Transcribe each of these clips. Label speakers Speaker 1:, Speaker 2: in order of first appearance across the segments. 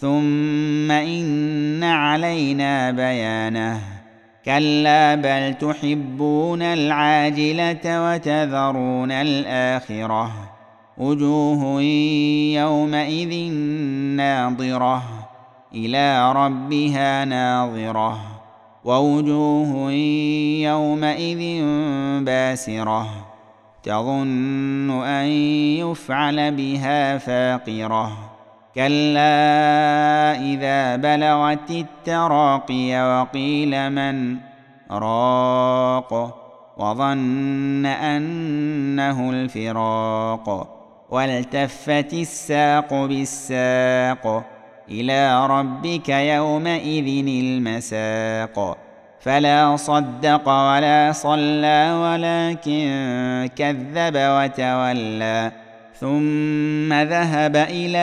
Speaker 1: ثم ان علينا بيانه كلا بل تحبون العاجله وتذرون الاخره وجوه يومئذ ناظره إلى ربها ناظره ووجوه يومئذ باسره تظن ان يفعل بها فاقره كلا اذا بلغت التراقي وقيل من راق وظن انه الفراق والتفت الساق بالساق إلى ربك يومئذ المساق فلا صدق ولا صلى ولكن كذب وتولى ثم ذهب إلى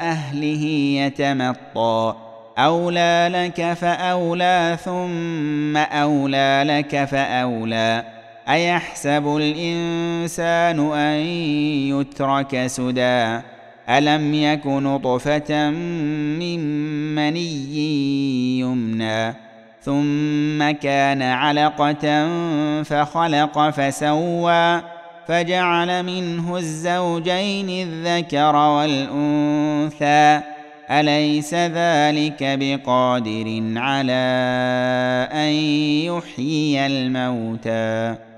Speaker 1: أهله يتمطى. أولى لك فأولى ثم أولى لك فأولى. أيحسب الإنسان أن يترك سدى؟ ألم يك نطفة من مني يمنى؟ ثم كان علقة فخلق فسوى. فجعل منه الزوجين الذكر والأنثى. أليس ذلك بقادر على أن يحيي الموتى؟